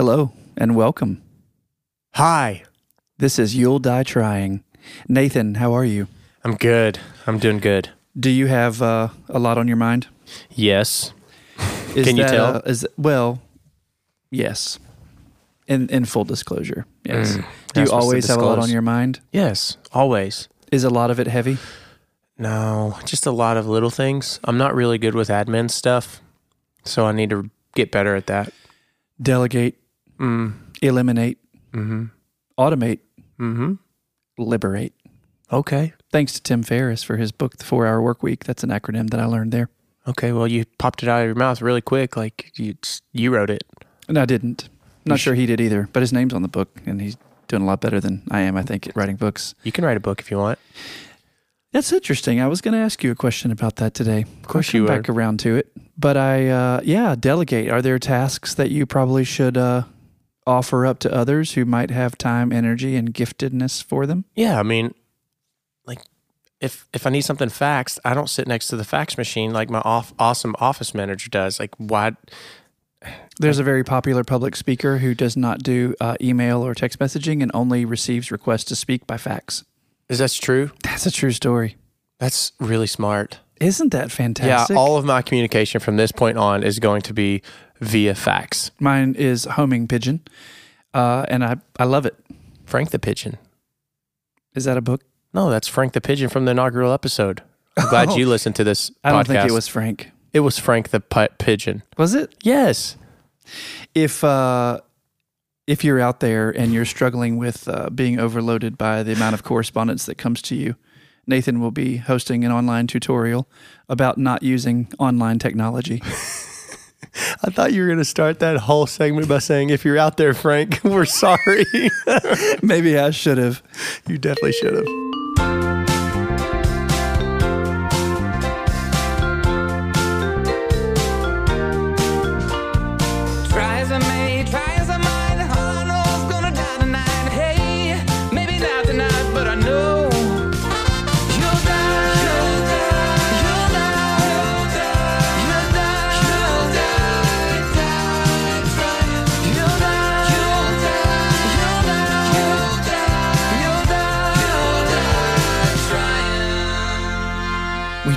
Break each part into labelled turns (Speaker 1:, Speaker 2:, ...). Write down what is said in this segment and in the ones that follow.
Speaker 1: Hello and welcome.
Speaker 2: Hi.
Speaker 1: This is You'll Die Trying. Nathan, how are you?
Speaker 2: I'm good. I'm doing good.
Speaker 1: Do you have uh, a lot on your mind?
Speaker 2: Yes.
Speaker 1: Is
Speaker 2: Can you
Speaker 1: that,
Speaker 2: tell?
Speaker 1: uh, is well, yes. In in full disclosure, yes.
Speaker 2: Mm,
Speaker 1: Do you always have a lot on your mind?
Speaker 2: Yes, always.
Speaker 1: Is a lot of it heavy?
Speaker 2: No, just a lot of little things. I'm not really good with admin stuff, so I need to get better at that.
Speaker 1: Delegate,
Speaker 2: Mm.
Speaker 1: eliminate,
Speaker 2: Mm-hmm.
Speaker 1: automate,
Speaker 2: Mm-hmm.
Speaker 1: liberate.
Speaker 2: Okay.
Speaker 1: Thanks to Tim Ferriss for his book, The Four Hour Work Week. That's an acronym that I learned there.
Speaker 2: Okay. Well, you popped it out of your mouth really quick, like you you wrote it.
Speaker 1: And I didn't.
Speaker 2: You
Speaker 1: Not
Speaker 2: sh-
Speaker 1: sure he did either, but his name's on the book, and he's doing a lot better than I am, I think, at writing books.
Speaker 2: You can write a book if you want.
Speaker 1: That's interesting. I was going to ask you a question about that today. Of
Speaker 2: course you
Speaker 1: back around to it, but I, uh, yeah, delegate. Are there tasks that you probably should uh, offer up to others who might have time, energy, and giftedness for them?
Speaker 2: Yeah, I mean, like if if I need something faxed, I don't sit next to the fax machine like my off, awesome office manager does. Like, why?
Speaker 1: There's a very popular public speaker who does not do uh, email or text messaging and only receives requests to speak by fax.
Speaker 2: Is that true?
Speaker 1: That's a true story.
Speaker 2: That's really smart.
Speaker 1: Isn't that fantastic?
Speaker 2: Yeah, all of my communication from this point on is going to be via fax.
Speaker 1: Mine is homing pigeon, uh, and I I love it.
Speaker 2: Frank the Pigeon.
Speaker 1: Is that a book?
Speaker 2: No, that's Frank the Pigeon from the inaugural episode. I'm glad
Speaker 1: Oh.
Speaker 2: you listened to this.
Speaker 1: I don't
Speaker 2: podcast.
Speaker 1: think it was Frank.
Speaker 2: It was Frank the pi- Pigeon.
Speaker 1: Was it?
Speaker 2: Yes.
Speaker 1: if uh, if you're out there and you're struggling with uh, being overloaded by the amount of correspondence that comes to you, Nathan will be hosting an online tutorial about not using online technology.
Speaker 2: I thought you were going to start that whole segment by saying, "If you're out there, Frank, we're sorry."
Speaker 1: Maybe I should have.
Speaker 2: you definitely should have.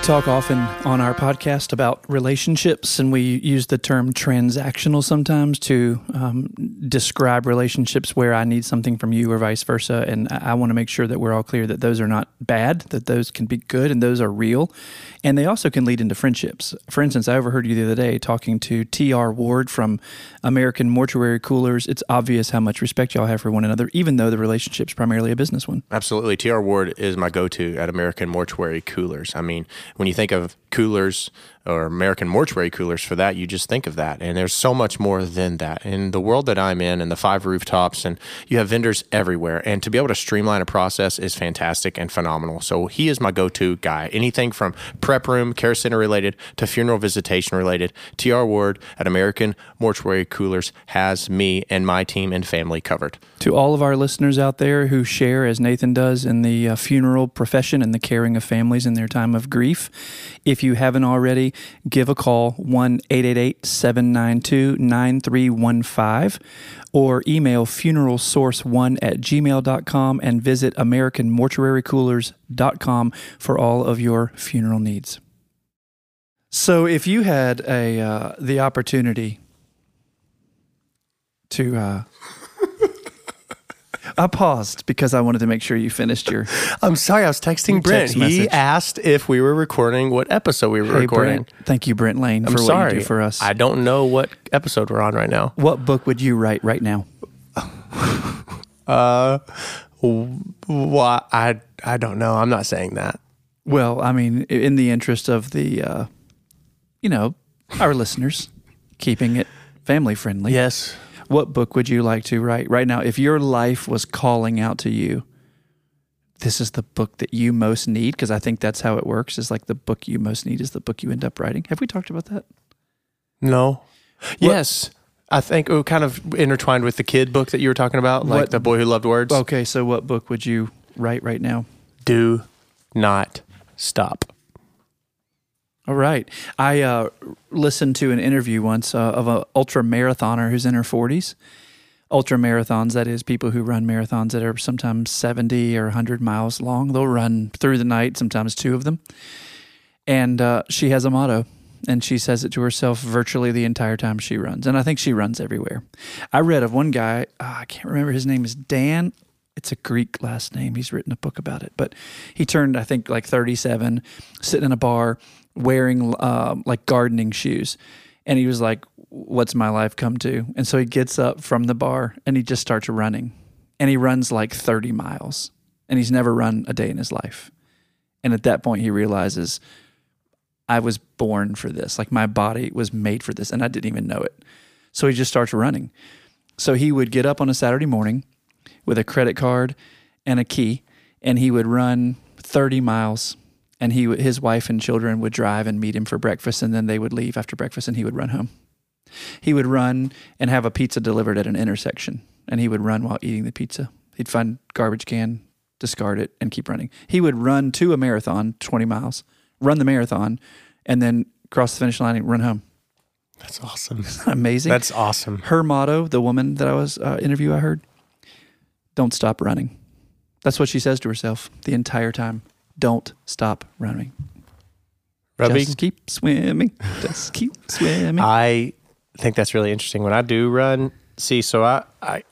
Speaker 1: Talk often on our podcast about relationships, and we use the term transactional sometimes to um, describe relationships where I need something from you or vice versa. And I, I want to make sure that we're all clear that those are not bad, that those can be good, and those are real. And they also can lead into friendships. For instance, I overheard you the other day talking to T.R. Ward from American Mortuary Coolers. It's obvious how much respect y'all have for one another, even though the relationship's primarily a business one.
Speaker 2: Absolutely. TR Ward is my go to at American Mortuary Coolers. I mean, when you think of coolers or American Mortuary Coolers for that, you just think of that. And there's so much more than that. In the world that I'm in and the five rooftops, and you have vendors everywhere. And to be able to streamline a process is fantastic and phenomenal. So he is my go to guy. Anything from prep room, care center related to funeral visitation related, TR Ward at American Mortuary Coolers has me and my team and family covered.
Speaker 1: To all of our listeners out there who share, as Nathan does, in the uh, funeral profession and the caring of families in their time of grief, if you haven't already, give a call 1 888 792 9315 or email funeralsource1 at gmail.com and visit AmericanMortuaryCoolers.com for all of your funeral needs. So, if you had a uh, the opportunity to uh, I paused because I wanted to make sure you finished your.
Speaker 2: I'm sorry, I was texting Brent.
Speaker 1: text
Speaker 2: he asked if we were recording what episode we were
Speaker 1: Hey,
Speaker 2: recording.
Speaker 1: Brent. Thank you, Brent Lane,
Speaker 2: I'm
Speaker 1: for
Speaker 2: sorry
Speaker 1: what you do for us.
Speaker 2: I don't know what episode we're on right now.
Speaker 1: what book would you write right now?
Speaker 2: Uh, why I I don't know. I'm not saying that.
Speaker 1: Well, I mean, in the interest of the, uh, you know, our listeners, keeping it family friendly.
Speaker 2: Yes.
Speaker 1: What book would you like to write right now? If your life was calling out to you, this is the book that you most need, because I think that's how it works. Is like the book you most need is the book you end up writing. Have we talked about that?
Speaker 2: No. Yes. I think it kind of intertwined with the kid book that you were talking about, like
Speaker 1: What-
Speaker 2: the boy who loved words.
Speaker 1: Okay, so what book would you write right now?
Speaker 2: Do not stop.
Speaker 1: All right. I uh, listened to an interview once uh, of an ultra marathoner who's in her 40s, ultra marathons, that is, people who run marathons that are sometimes 70 or 100 miles long. They'll run through the night, sometimes two of them. And uh, she has a motto, and she says it to herself virtually the entire time she runs. And I think she runs everywhere. I read of one guy, uh, I can't remember his name is Dan. It's a Greek last name. He's written a book about it. But he turned, I think, like 37, sitting in a bar wearing uh, like gardening shoes. And he was like, What's my life come to? And so he gets up from the bar and he just starts running. And he runs like 30 miles. And he's never run a day in his life. And at that point, he realizes, I was born for this. Like my body was made for this. And I didn't even know it. So he just starts running. So he would get up on a Saturday morning with a credit card and a key, and he would run 30 miles. And he, his wife and children would drive and meet him for breakfast, and then they would leave after breakfast, and he would run home. He would run and have a pizza delivered at an intersection, and he would run while eating the pizza. He'd find garbage can, discard it, and keep running. He would run to a marathon, 20 miles, run the marathon, and then cross the finish line and run home.
Speaker 2: That's awesome.
Speaker 1: Amazing.
Speaker 2: That's awesome.
Speaker 1: her motto, the woman that I was uh, interview I heard, don't stop running. That's what she says to herself the entire time. Don't stop running.
Speaker 2: Robbie,
Speaker 1: Just keep swimming. Just keep swimming.
Speaker 2: I think that's really interesting. When I do run, see, so I, I,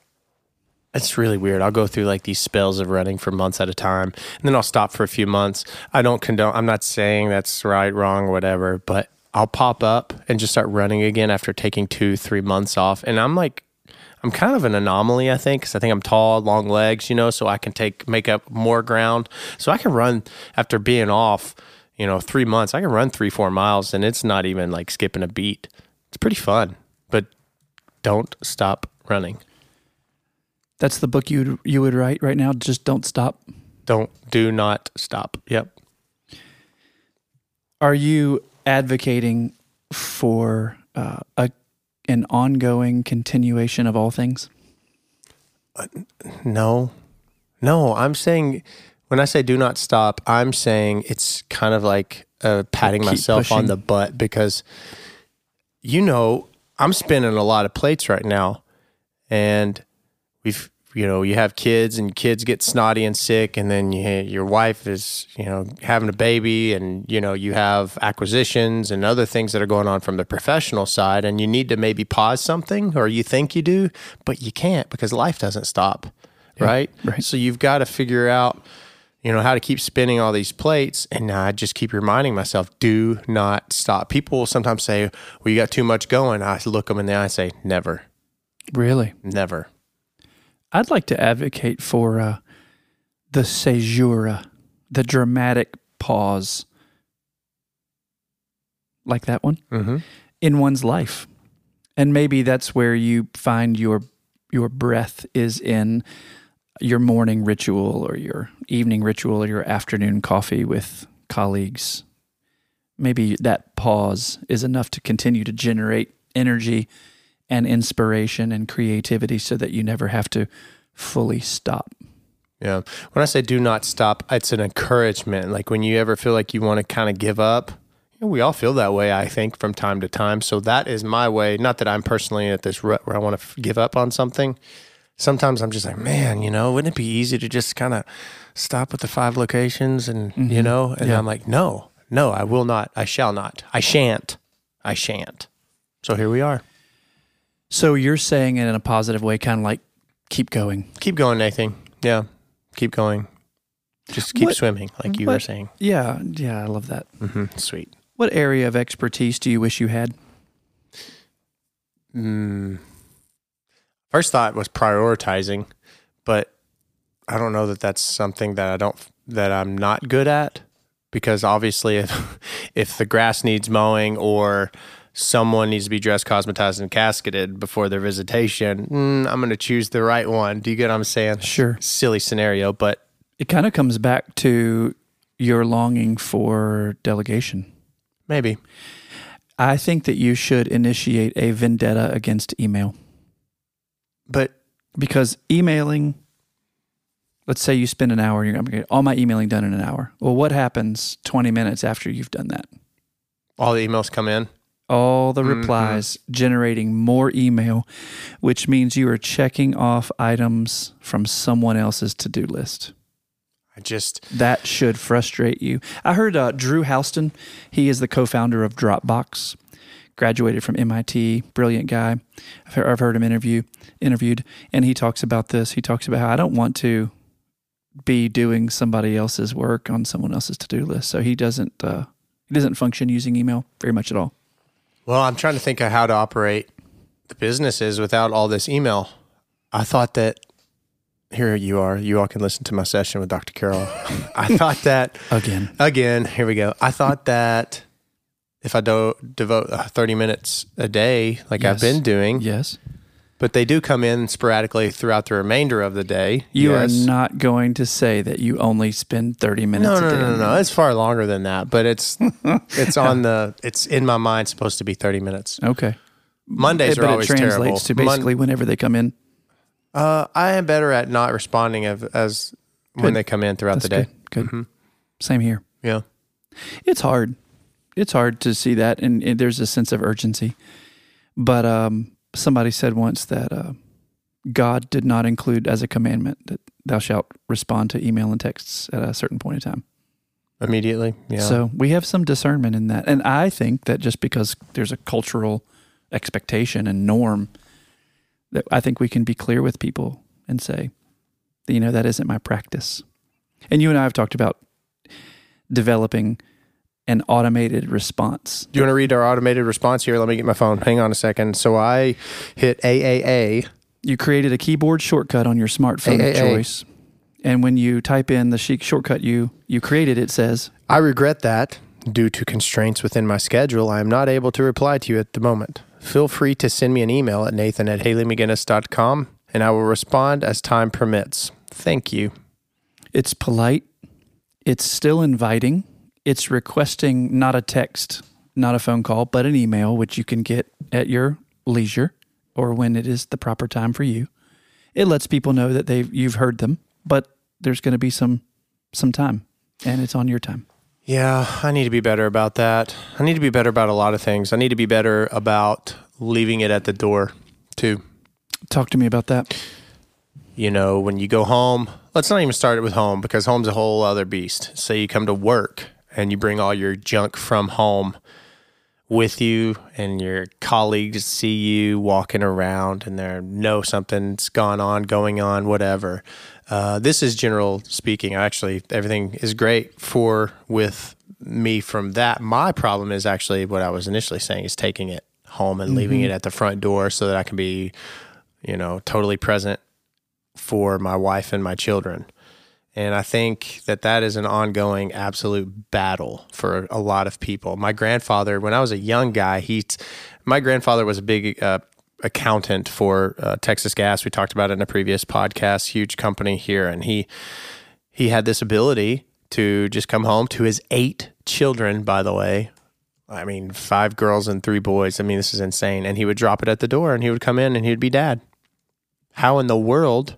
Speaker 2: it's really weird. I'll go through like these spells of running for months at a time, and then I'll stop for a few months. I don't condone. I'm not saying that's right, wrong, whatever, but I'll pop up and just start running again after taking two, three months off, and I'm like. I'm kind of an anomaly, I think, because I think I'm tall, long legs, you know, so I can take make up more ground. So I can run after being off, you know, three months. I can run three, four miles, and it's not even like skipping a beat. It's pretty fun, but don't stop running.
Speaker 1: That's the book you you would write right now. Just don't stop.
Speaker 2: Don't do not stop. Yep.
Speaker 1: Are you advocating for uh, a an ongoing continuation of all things?
Speaker 2: No, no. I'm saying when I say do not stop, I'm saying it's kind of like uh, patting myself on the butt because you know I'm spinning a lot of plates right now, and we've you know you have kids and kids get snotty and sick, and then you, your wife is you know having a baby, and you know you have acquisitions and other things that are going on from the professional side, and you need to maybe pause something, or you think you do, but you can't because life doesn't stop, right?
Speaker 1: right.
Speaker 2: So you've got to figure out you know how to keep spinning all these plates and i just keep reminding myself do not stop people will sometimes say well you got too much going i look them in the eye and say never
Speaker 1: Really?
Speaker 2: never
Speaker 1: I'd like to advocate for uh, the caesura, the dramatic pause, like that one
Speaker 2: mm-hmm.
Speaker 1: in one's life, and maybe that's where you find your your breath is in your morning ritual or your evening ritual or your afternoon coffee with colleagues. Maybe that pause is enough to continue to generate energy and inspiration and creativity so that you never have to fully stop.
Speaker 2: yeah. When i say do not stop it's an encouragement. Like when you ever feel like you want to kind of give up you know, we all feel that way i think from time to time. So that is my way not that i'm personally at this rut where i want to f- give up on something. Sometimes i'm just like man you know wouldn't it be easy to just kind of stop with the five locations and you mm-hmm. know? And
Speaker 1: Yeah.
Speaker 2: i'm like no no i will not. I shall not. I shan't. I shan't. So here we are
Speaker 1: So you're saying it in a positive way, kind of like keep going.
Speaker 2: keep going nathan yeah keep going just keep
Speaker 1: What-
Speaker 2: swimming like you were saying
Speaker 1: Yeah, yeah, I love that.
Speaker 2: hmm sweet
Speaker 1: What area of expertise do you wish you had?
Speaker 2: Mm. First thought was prioritizing, but I don't know that that's something that I don't that I'm not good at because obviously if if the grass needs mowing or someone needs to be dressed, cosmetized, and casketed before their visitation, mm, I'm going to choose the right one. Do you get what I'm saying?
Speaker 1: Sure.
Speaker 2: Silly scenario, but
Speaker 1: It kind of comes back to your longing for delegation.
Speaker 2: maybe.
Speaker 1: I think that you should initiate a vendetta against email
Speaker 2: But
Speaker 1: because emailing, let's say you spend an hour, you're going to get all my emailing done in an hour. Well, what happens 20 minutes after you've done that?
Speaker 2: all the emails come in.
Speaker 1: All the replies, generating more email, which means you are checking off items from someone else's to do list.
Speaker 2: I just
Speaker 1: That should frustrate you. I heard uh, Drew Houston, he is the co founder of Dropbox, graduated from MIT, brilliant guy. I've heard, I've heard him interview, interviewed, and he talks about this. He talks about how I don't want to be doing somebody else's work on someone else's to do list. So he doesn't, uh, he doesn't function using email very much at all.
Speaker 2: Well, I'm trying to think of how to operate the businesses without all this email. I thought that here you are. You all can listen to my session with Dr. Carroll. I thought that
Speaker 1: Again.
Speaker 2: again. Here we go. I thought that if I do, devote uh, 30 minutes a day, like I've been doing,
Speaker 1: Yes.
Speaker 2: But they do come in sporadically throughout the remainder of the day.
Speaker 1: You
Speaker 2: Yes.
Speaker 1: are not going to say that you only spend 30 minutes
Speaker 2: No,
Speaker 1: a
Speaker 2: no,
Speaker 1: day.
Speaker 2: no, no, no. It's far longer than that, but it's it's on the it's in my mind supposed to be 30 minutes.
Speaker 1: Okay.
Speaker 2: Mondays
Speaker 1: but
Speaker 2: are always
Speaker 1: it translates
Speaker 2: terrible.
Speaker 1: to
Speaker 2: Mon-
Speaker 1: basically whenever they come in.
Speaker 2: Uh, I am better at not responding of, as when they come in throughout
Speaker 1: That's
Speaker 2: the day.
Speaker 1: good. Good. Same here.
Speaker 2: Yeah.
Speaker 1: It's hard. It's hard to see that, and, and there's a sense of urgency. But um, somebody said once that uh, God did not include as a commandment that thou shalt respond to email and texts at a certain point in time.
Speaker 2: Immediately. Yeah.
Speaker 1: So we have some discernment in that. And I think that just because there's a cultural expectation and norm, that I think we can be clear with people and say, you know, that isn't my practice. And you and I have talked about developing an automated response.
Speaker 2: Do you want to read our automated response here? Let me get my phone. Hang on a second. So I hit AAA.
Speaker 1: You created a keyboard shortcut on your smartphone of choice. And when you type in the chic shortcut you you created, it says,
Speaker 2: I regret that due to constraints within my schedule, I am not able to reply to you at the moment. Feel free to send me an email at nathan at haleyMcGinnis.com and I will respond as time permits. Thank you.
Speaker 1: It's polite. It's still inviting. It's requesting not a text, not a phone call, but an email, which you can get at your leisure or when it is the proper time for you. It lets people know that they've you've heard them, but there's going to be some some time, and it's on your time.
Speaker 2: Yeah, I need to be better about that. I need to be better about a lot of things. I need to be better about leaving it at the door, too.
Speaker 1: Talk to me about that.
Speaker 2: You know, when you go home, let's not even start it with home because home's a whole other beast. Say you come to work and you bring all your junk from home with you, and your colleagues see you walking around and they know something's gone on, going on, whatever. Uh, this is general speaking. Actually, everything is great for with me from that. My problem is actually what I was initially saying is taking it home and leaving it at the front door so that I can be, you know, totally present for my wife and my children. And I think that that is an ongoing absolute battle for a lot of people. My grandfather, when I was a young guy, he, my grandfather was a big uh, accountant for uh, Texas Gas. We talked about it in a previous podcast, huge company here, and he he had this ability to just come home to his eight children. By the way, I mean five girls and three boys. I mean this is insane. And he would drop it at the door, and he would come in, and he'd be dad. How in the world?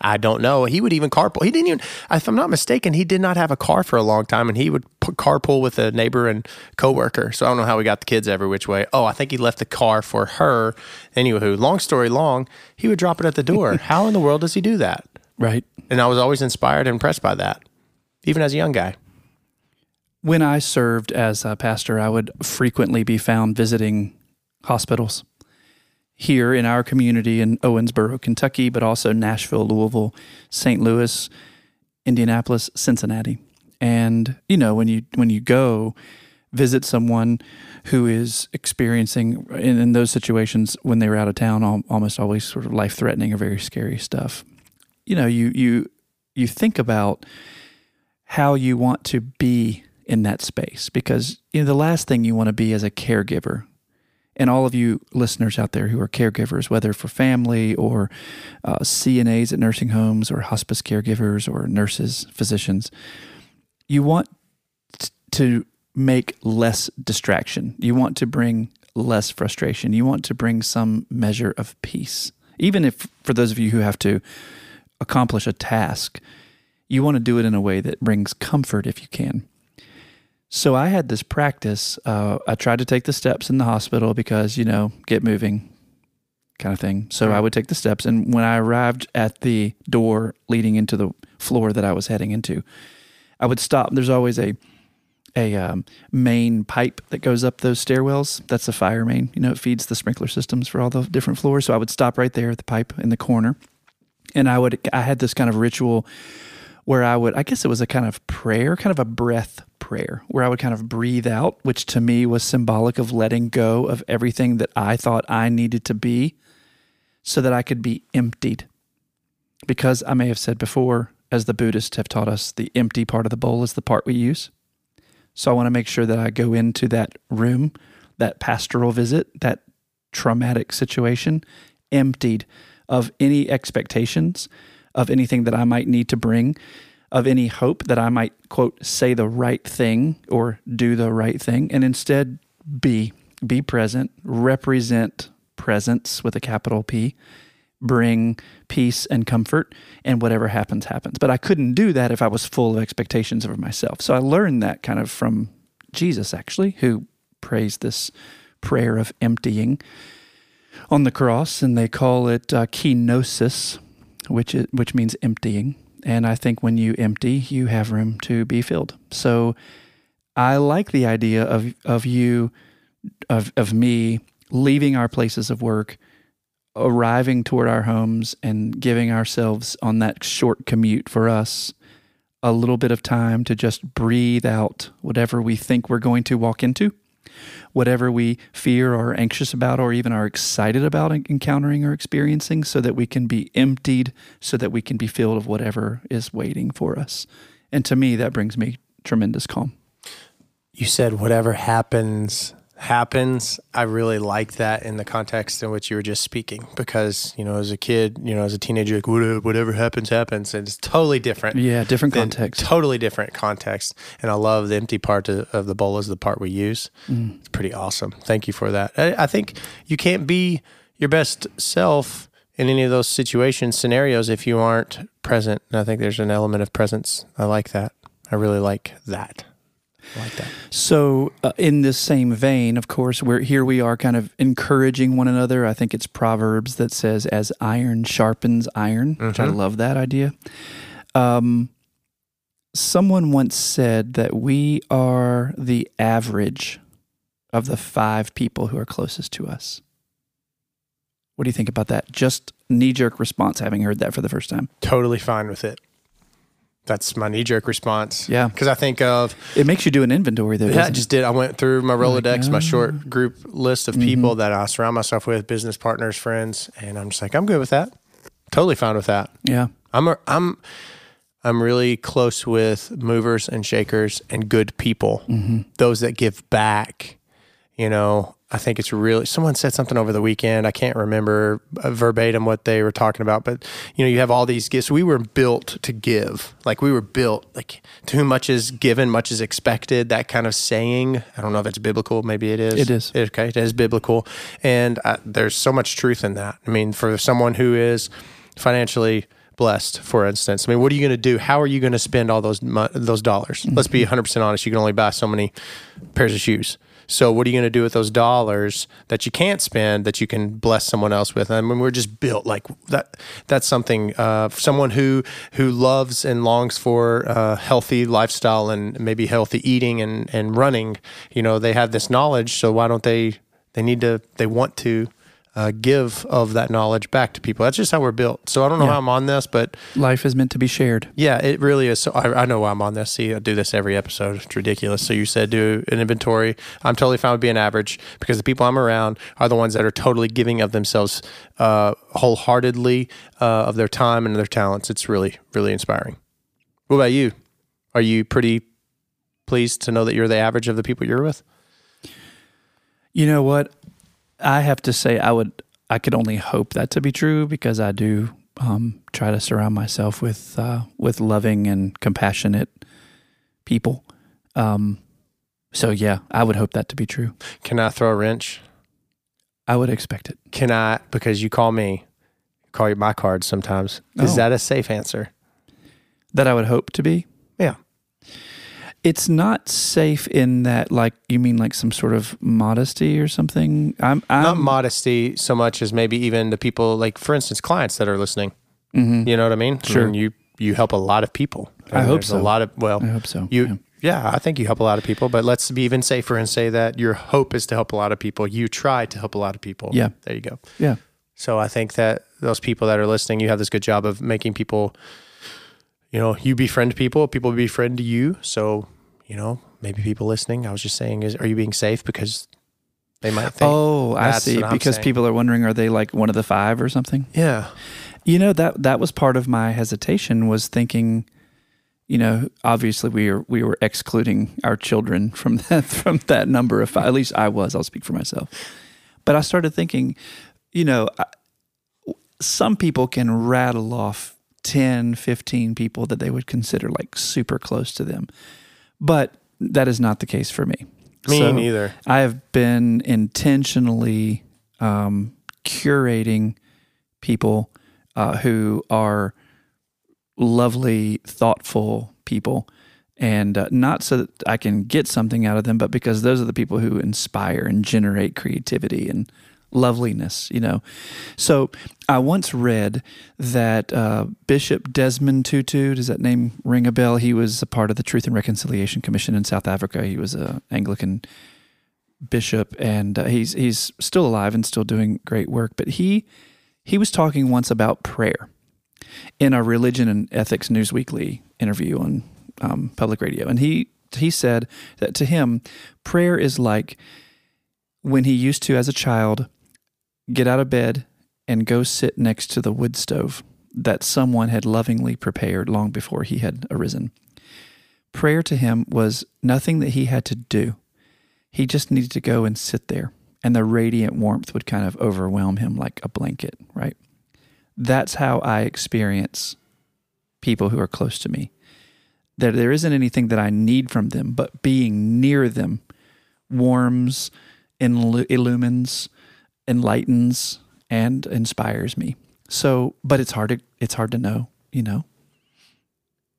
Speaker 2: I don't know. He would even carpool. He didn't even, if I'm not mistaken, he did not have a car for a long time, and he would carpool with a neighbor and coworker. So I don't know how we got the kids every which way. Oh, I think he left the car for her. Anywho, long story long, he would drop it at the door. how in the world does he do that?
Speaker 1: Right.
Speaker 2: And I was always inspired and impressed by that, even as a young guy.
Speaker 1: When I served as a pastor, I would frequently be found visiting hospitals here in our community in Owensboro, Kentucky, but also Nashville, Louisville, St. Louis, Indianapolis, Cincinnati. And you know, when you when you go visit someone who is experiencing in, in those situations when they were out of town, al- almost always sort of life threatening or very scary stuff. You know, you you you think about how you want to be in that space because you know the last thing you want to be as a caregiver and all of you listeners out there who are caregivers whether for family or uh, cnas at nursing homes or hospice caregivers or nurses physicians you want to make less distraction. You want to bring less frustration. You want to bring some measure of peace. Even if for those of you who have to accomplish a task you want to do it in a way that brings comfort if you can So I had this practice. Uh, I tried to take the steps in the hospital because, you know, get moving kind of thing. So I would take the steps. And when I arrived at the door leading into the floor that I was heading into, I would stop. There's always a a um, main pipe that goes up those stairwells. That's a fire main. You know, it feeds the sprinkler systems for all the different floors. So I would stop right there at the pipe in the corner, and I would. I had this kind of ritual where I would. I guess it was a kind of prayer, kind of a breath prayer, where I would kind of breathe out, which to me was symbolic of letting go of everything that I thought I needed to be, so that I could be emptied. Because I may have said before, as the Buddhists have taught us, the empty part of the bowl is the part we use. So I want to make sure that I go into that room, that pastoral visit, that traumatic situation, emptied of any expectations, of anything that I might need to bring, of any hope that I might, quote, say the right thing or do the right thing, and instead be, be present, represent presence with a capital P, bring peace and comfort, and whatever happens, happens. But I couldn't do that if I was full of expectations of myself. So I learned that kind of from Jesus, actually, who prays this prayer of emptying on the cross, and they call it uh, kenosis, which is, which means emptying. And I think when you empty, you have room to be filled. So I like the idea of of you, of of me leaving our places of work arriving toward our homes and giving ourselves on that short commute for us a little bit of time to just breathe out whatever we think we're going to walk into, whatever we fear or are anxious about, or even are excited about encountering or experiencing, so that we can be emptied, so that we can be filled of whatever is waiting for us. And to me, that brings me tremendous calm.
Speaker 2: You said whatever happens happens. I really like that in the context in which you were just speaking because, you know, as a kid, you know, as a teenager, like whatever, whatever happens, happens. And it's totally different.
Speaker 1: Yeah, different context.
Speaker 2: Totally different context. And I love the empty part of, of the bowl is the part we use.
Speaker 1: Mm.
Speaker 2: It's pretty awesome. Thank you for that. I, I think you can't be your best self in any of those situations, scenarios, if you aren't present. And I think there's an element of presence. I like that. I really like that. Like that.
Speaker 1: So, uh, in this same vein, of course, we're here. We are kind of encouraging one another. I think it's Proverbs that says, "As iron sharpens iron," which I
Speaker 2: Mhm.
Speaker 1: love that idea. Um, someone once said that we are the average of the five people who are closest to us. What do you think about that? Just knee jerk response, having heard that for the first time.
Speaker 2: totally fine with it. That's my knee jerk response.
Speaker 1: Yeah.
Speaker 2: Because I think of,
Speaker 1: It makes you do an inventory, though.
Speaker 2: yeah, I
Speaker 1: doesn't it?
Speaker 2: just did. I went through my
Speaker 1: like,
Speaker 2: Rolodex, my short group list of mm-hmm. people that I surround myself with, business partners, friends, and I'm just like, I'm good with that. Totally fine with that.
Speaker 1: yeah.
Speaker 2: I'm, a, I'm, I'm really close with movers and shakers and good people, mm-hmm. those that give back. You know, I think it's really, someone said something over the weekend. I can't remember uh, verbatim what they were talking about, but you know, you have all these gifts. We were built to give. Like we were built, like to whom much is given, much is expected. That kind of saying. I don't know if it's biblical. Maybe it is.
Speaker 1: It is.
Speaker 2: Okay, it is biblical, and uh, there's so much truth in that. I mean, for someone who is financially blessed, for instance, I mean, what are you going to do? How are you going to spend all those those dollars? Let's be 100 percent honest. You can only buy so many pairs of shoes. So, what are you going to do with those dollars that you can't spend that you can bless someone else with? I mean, we're just built like that. That's something. Uh, someone who who loves and longs for uh, healthy lifestyle and maybe healthy eating and and running. You know, they have this knowledge. So why don't they? They need to. They want to. Uh, give of that knowledge back to people. That's just how we're built. So I don't know
Speaker 1: Yeah.
Speaker 2: how I'm on this, but
Speaker 1: Life is meant to be shared.
Speaker 2: yeah, it really is. So I, I know why I'm on this. See, I do this every episode. It's ridiculous. So you said do an inventory. I'm totally fine with being average because the people I'm around are the ones that are totally giving of themselves uh, wholeheartedly uh, of their time and their talents. It's really, really inspiring. What about you? Are you pretty pleased to know that you're the average of the people you're with?
Speaker 1: You know what? I have to say, I would, I could only hope that to be true because I do um, try to surround myself with uh, with loving and compassionate people. Um, so yeah, I would hope that to be true.
Speaker 2: Can I throw a wrench?
Speaker 1: I would expect it.
Speaker 2: Can I, because you call me, call you my card sometimes. Is
Speaker 1: Oh.
Speaker 2: that a safe answer?
Speaker 1: That I would hope to be.
Speaker 2: Yeah.
Speaker 1: It's not safe in that, like, you mean like some sort of modesty or something? I'm, I'm
Speaker 2: Not modesty so much as maybe even the people, like for instance, clients that are listening. Mm-hmm. You know what I mean? I
Speaker 1: Sure.
Speaker 2: mean, you you help a lot of people.
Speaker 1: I hope so.
Speaker 2: A lot of well,
Speaker 1: I hope so.
Speaker 2: You, yeah. I think you help a lot of people. But let's be even safer and say that your hope is to help a lot of people. You try to help a lot of people.
Speaker 1: Yeah.
Speaker 2: There you go.
Speaker 1: yeah.
Speaker 2: So I think that those people that are listening, you have this good job of making people, you know, you befriend people, people befriend you. So, you know, maybe people listening, I was just saying, is are you being safe because they might think,
Speaker 1: Oh, I see. Because people are wondering, are they like one of the five or something?
Speaker 2: yeah,
Speaker 1: You know that that was part of my hesitation was thinking, you know, obviously we were we were excluding our children from that from that number of five. At least I was. I'll speak for myself. But I started thinking, you know, I, some people can rattle off 10, 15 people that they would consider like super close to them. But that is not the case for me.
Speaker 2: me
Speaker 1: So-
Speaker 2: neither.
Speaker 1: I have been intentionally um, curating people uh, who are lovely, thoughtful people, and uh, not so that I can get something out of them, but because those are the people who inspire and generate creativity and loveliness, you know. So I once read that uh, Bishop Desmond Tutu, does that name ring a bell? He was a part of the Truth and Reconciliation Commission in South Africa. He was an Anglican bishop, and uh, he's he's still alive and still doing great work. But he he was talking once about prayer in a Religion and Ethics Newsweekly interview on um, public radio, and he he said that to him, prayer is like when he used to, as a child, get out of bed and go sit next to the wood stove that someone had lovingly prepared long before he had arisen. Prayer to him was nothing that he had to do. He just needed to go and sit there, and the radiant warmth would kind of overwhelm him like a blanket, right? That's how I experience people who are close to me. That there isn't anything that I need from them, but being near them warms, and illumines, enlightens, and inspires me. So, but it's hard to it's hard to know, you know,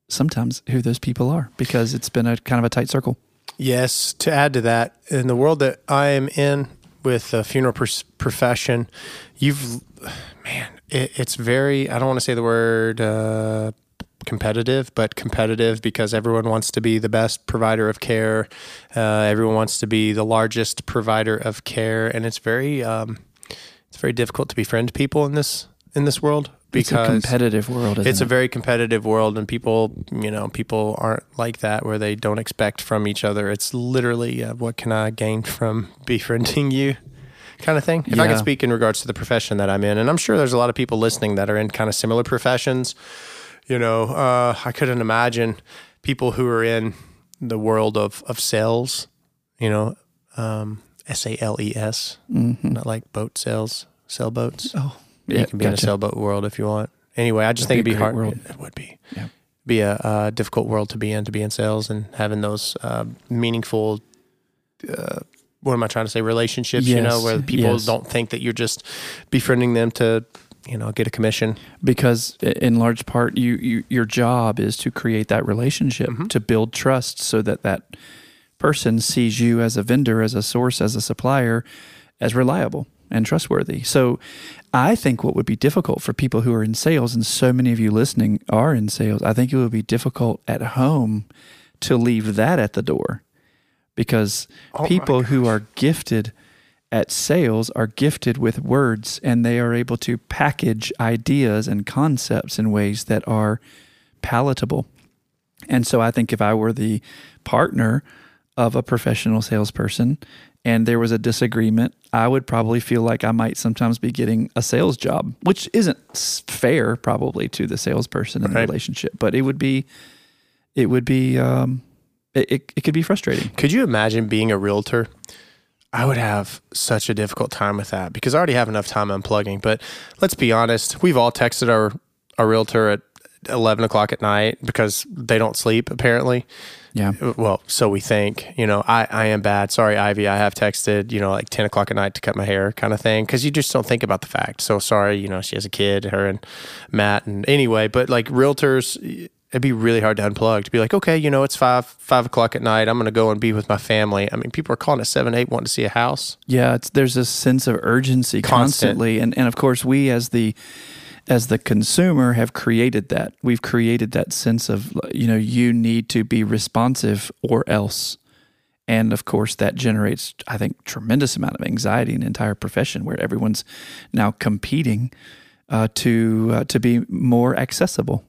Speaker 1: sometimes who those people are because it's been a kind of a tight circle.
Speaker 2: Yes. To add to that, in the world that I am in with the funeral profession, you've, man, it, it's very, I don't want to say the word uh, competitive, but competitive because everyone wants to be the best provider of care. Uh, everyone wants to be the largest provider of care. And it's very, um, it's very difficult to befriend people in this, in this world
Speaker 1: It's a
Speaker 2: because
Speaker 1: competitive world.
Speaker 2: It's a very competitive world and people you know people aren't like that where they don't expect from each other it's literally uh, what can i gain from befriending you kind of thing if i
Speaker 1: Yeah.
Speaker 2: can speak in regards to the profession that i'm in and i'm sure there's a lot of people listening that are in kind of similar professions you know uh, i couldn't imagine people who are in the world of, of sales you know um, s-a-l-e-s not like boat sales sailboats
Speaker 1: oh,
Speaker 2: you can be in a sailboat world if you want. Anyway, I just
Speaker 1: That'd
Speaker 2: think it'd be hard.
Speaker 1: world.
Speaker 2: It would be.
Speaker 1: Yeah.
Speaker 2: Be a, uh difficult world to be in, to be in sales and having those uh, meaningful. Uh, what am I trying to say? Relationships, you know, where people
Speaker 1: yes.
Speaker 2: don't think that you're just befriending them to, you know, get a commission.
Speaker 1: because in large part you, you your job is to create that relationship
Speaker 2: Mhm.
Speaker 1: to build trust so that that person sees you as a vendor as a source as a supplier as reliable and trustworthy so i think what would be difficult for people who are in sales and so many of you listening are in sales i think it would be difficult at home to leave that at the door because
Speaker 2: Oh
Speaker 1: people who are gifted at sales are gifted with words and they are able to package ideas and concepts in ways that are palatable. And so I think if I were the partner of a professional salesperson and there was a disagreement, I would probably feel like I might sometimes be getting a sales job, which isn't fair probably to the salesperson in the relationship, but it would be, it would be, um, it, it, it could be frustrating.
Speaker 2: Could you imagine being a realtor? I would have such a difficult time with that because I already have enough time unplugging. But let's be honest, we've all texted our, our realtor at 11 o'clock at night because they don't sleep, apparently.
Speaker 1: Yeah.
Speaker 2: Well, so we think. You know, I, I am bad. Sorry, Ivy. I have texted, you know, like 10 o'clock at night to cut my hair kind of thing because you just don't think about the fact. So sorry, you know, she has a kid, her and Matt. And anyway, but like realtors, It'd be really hard to unplug to be like, okay, you know, it's five five o'clock at night. I'm going to go and be with my family. I mean, people are calling at seven, eight, wanting to see a house.
Speaker 1: Yeah, it's there's a sense of urgency
Speaker 2: Constant.
Speaker 1: constantly, and and of course we as the as the consumer have created that. We've created that sense of you know you need to be responsive or else, and of course that generates I think tremendous amount of anxiety in the entire profession where everyone's now competing uh, to uh, to be more accessible.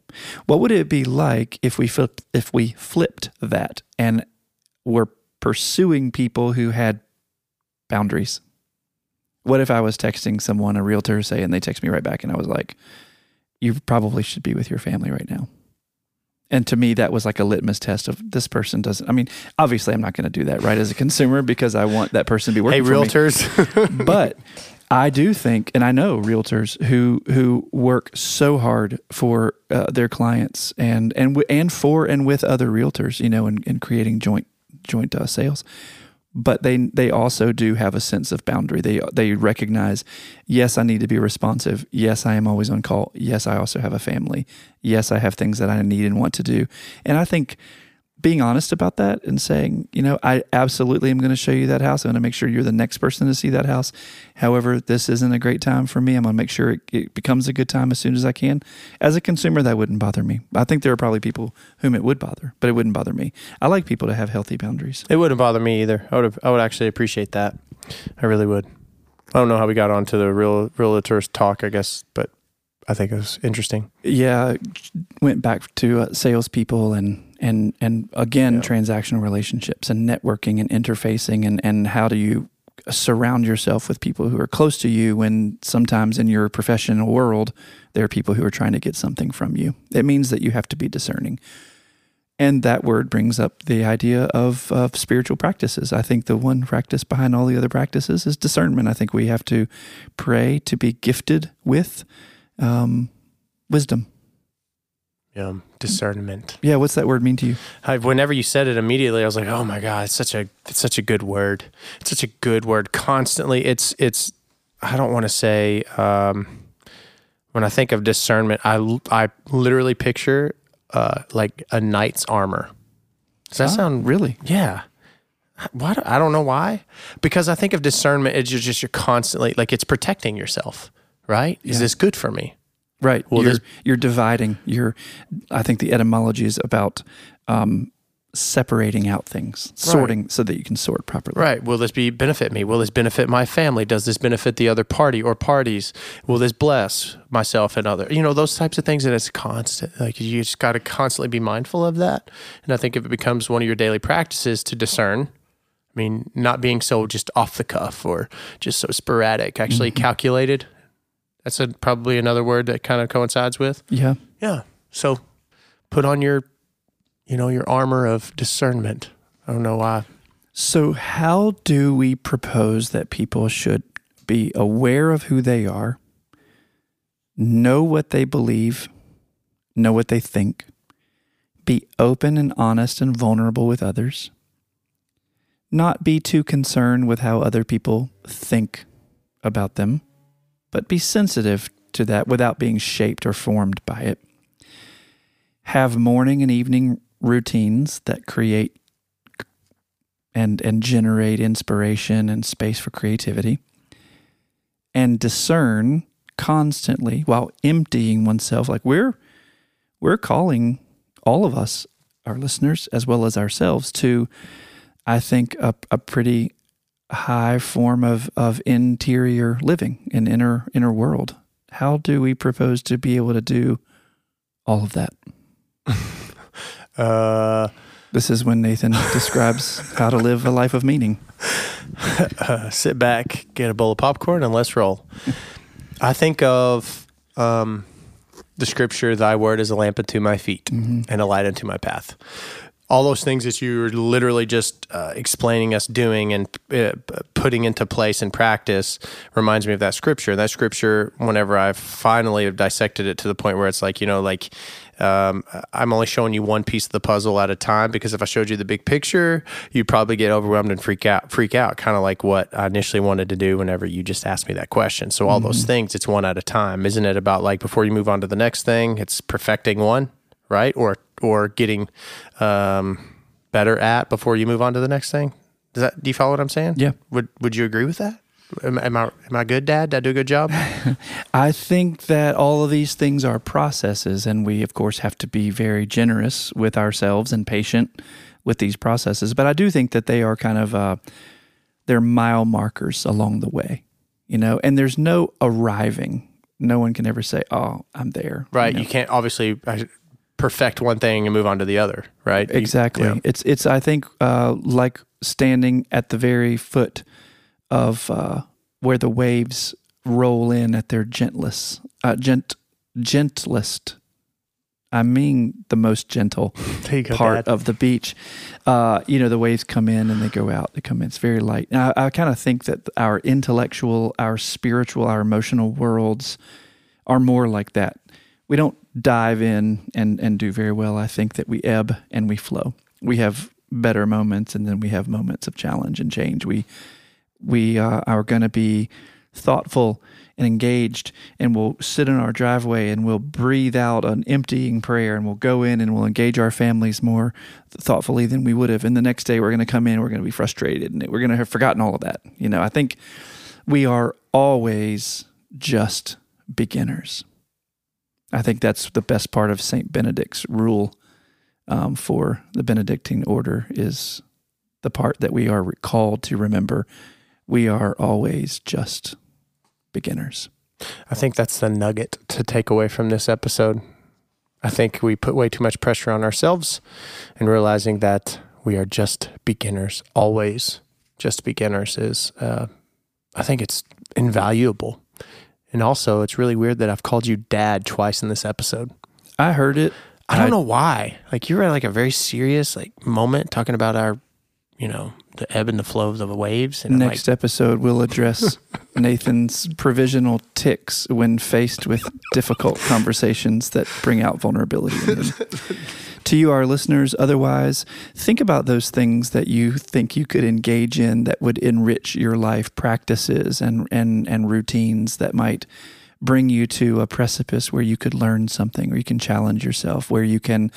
Speaker 1: What would it be like if we flipped if we flipped that and were pursuing people who had boundaries? What if I was texting someone, a realtor, say, and they text me right back, and I was like, "You probably should be with your family right now." And to me, that was like a litmus test of this person doesn't. I mean, obviously, I'm not going to do that right as a consumer because I want that person to be
Speaker 2: Hey,
Speaker 1: working. for me
Speaker 2: realtors.
Speaker 1: but I do think, and I know realtors who who work so hard for uh, their clients and and and for and with other realtors, you know, in, in creating joint joint uh, sales. But they they also do have a sense of boundary. They they recognize, yes, I need to be responsive. Yes, I am always on call. Yes, I also have a family. Yes, I have things that I need and want to do. And I think being honest about that and saying, you know, I absolutely am going to show you that house. I'm going to make sure you're the next person to see that house. However, this isn't a great time for me. I'm going to make sure it, it becomes a good time as soon as I can. As a consumer, that wouldn't bother me. I think there are probably people whom it would bother, but it wouldn't bother me. I like people to have healthy boundaries.
Speaker 2: it wouldn't bother me either. I would have, I would actually appreciate that. I really would. I don't know how we got onto the real realtors talk, I guess, but I think it was interesting.
Speaker 1: Yeah, went back to uh, salespeople and and and again
Speaker 2: Yeah.
Speaker 1: transactional relationships and networking and interfacing and and how do you surround yourself with people who are close to you when sometimes in your professional world there are people who are trying to get something from you. It means that you have to be discerning. And that word brings up the idea of, of spiritual practices. I think the one practice behind all the other practices is discernment. I think we have to pray to be gifted with um, wisdom.
Speaker 2: Yeah, discernment.
Speaker 1: Yeah, what's that word mean to you?
Speaker 2: I, whenever you said it immediately, I was like, "Oh my god, it's such a it's such a good word. It's such a good word. Constantly, it's it's. I don't want to say. Um, when I think of discernment, I I literally picture uh, like a knight's armor. Does that
Speaker 1: Ah,
Speaker 2: sound
Speaker 1: really?
Speaker 2: Yeah. Why? do- I don't know why. Because I think of discernment, it's just, just you're constantly like it's protecting yourself, right? Is this good for me?
Speaker 1: Right.
Speaker 2: Well,
Speaker 1: you're, you're dividing. You're. I think the etymology is about um, separating out things, sorting, so that you can sort properly.
Speaker 2: Right. Will this be benefit me? Will this benefit my family? Does this benefit the other party or parties? Will this bless myself and other? You know, those types of things. And it's constant. Like you just got to constantly be mindful of that. And I think if it becomes one of your daily practices to discern, I mean, not being so just off the cuff or just so sporadic, actually calculated. That's a, probably another word that kind of coincides with.
Speaker 1: Yeah.
Speaker 2: Yeah. So put on your, you know, your armor of discernment. I don't know why.
Speaker 1: So, how do we propose that people should be aware of who they are, know what they believe, know what they think, be open and honest and vulnerable with others, not be too concerned with how other people think about them, but be sensitive to that without being shaped or formed by it. Have morning and evening routines that create and and generate inspiration and space for creativity and discern constantly while emptying oneself like we're we're calling all of us our listeners as well as ourselves to i think a, a pretty high form of of interior living an inner inner world how do we propose to be able to do all of that
Speaker 2: Uh,
Speaker 1: this is when nathan describes how to live a life of meaning
Speaker 2: uh, sit back, get a bowl of popcorn, and let's roll. I think of um, the scripture, Thy word is a lamp unto my feet and a light unto my path. All those things that you're literally just uh, explaining us doing and uh, putting into place and practice reminds me of that scripture. That scripture, whenever I finally have dissected it to the point where it's like, you know, like um, I'm only showing you one piece of the puzzle at a time because if I showed you the big picture, you'd probably get overwhelmed and freak out. Freak out, kind of like what I initially wanted to do whenever you just asked me that question. So all those things, it's one at a time, isn't it? About like before you move on to the next thing, it's perfecting one, right? Or or getting um, better at before you move on to the next thing. Does that? Do you follow what I'm saying?
Speaker 1: Yeah.
Speaker 2: Would Would you agree with that? Am, am I Am I good, Dad? Did I do a good job?
Speaker 1: I think that all of these things are processes, and we, of course, have to be very generous with ourselves and patient with these processes. But I do think that they are kind of uh, they're mile markers along the way, you know. And there's no arriving. No one can ever say, "Oh, I'm there."
Speaker 2: right.
Speaker 1: know?
Speaker 2: You can't obviously uh, perfect one thing and move on to the other. Right. You-
Speaker 1: Exactly.
Speaker 2: yeah.
Speaker 1: It's it's I think uh, like standing at the very foot of uh, where the waves roll in at their gentlest, uh, gent gentlest. I mean the most gentle
Speaker 2: go,
Speaker 1: part
Speaker 2: Dad.
Speaker 1: of the beach. Uh, you know, the waves come in and they go out. They come in. It's very light. And I, I kind of think that our intellectual, our spiritual, our emotional worlds are more like that. We don't dive in and, and do very well. I think that we ebb and we flow. We have better moments and then we have moments of challenge and change. We we uh, are going to be thoughtful and engaged and we'll sit in our driveway and we'll breathe out an emptying prayer and we'll go in and we'll engage our families more thoughtfully than we would have and the next day we're going to come in we're going to be frustrated and we're going to have forgotten all of that you know i think we are always just beginners i think that's the best part of saint benedict's rule um, for the benedictine order is the part that we are called to remember we are always just beginners.
Speaker 2: I think that's the nugget to take away from this episode. I think we put way too much pressure on ourselves and realizing that we are just beginners, always just beginners is, uh, I think it's invaluable. And also, it's really weird that I've called you dad twice in this episode.
Speaker 1: I heard it.
Speaker 2: I don't
Speaker 1: I-
Speaker 2: know why. Like you were at like a very serious like moment talking about our, you know, the ebb and the flow of the waves. And I'm like,
Speaker 1: Next episode, we'll address Nathan's provisional ticks when faced with difficult conversations that bring out vulnerability. to you, our listeners, otherwise, think about those things that you think you could engage in that would enrich your life practices and, and, and routines that might bring you to a precipice where you could learn something, or you can challenge yourself, where you can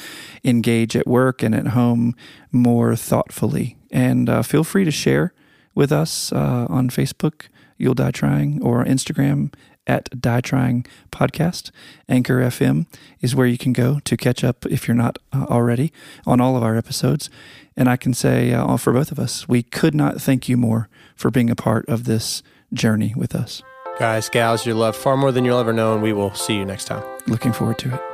Speaker 1: engage at work and at home more thoughtfully. And uh, feel free to share with us uh, on Facebook, You'll Die Trying, or Instagram at Die Trying Podcast. Anchor FM is where you can go to catch up if you're not uh, already on all of our episodes. And I can say uh, for both of us, we could not thank you more for being a part of this journey with us.
Speaker 2: guys, gals, you're loved far more than you'll ever know. And we will see you next time.
Speaker 1: Looking forward to it.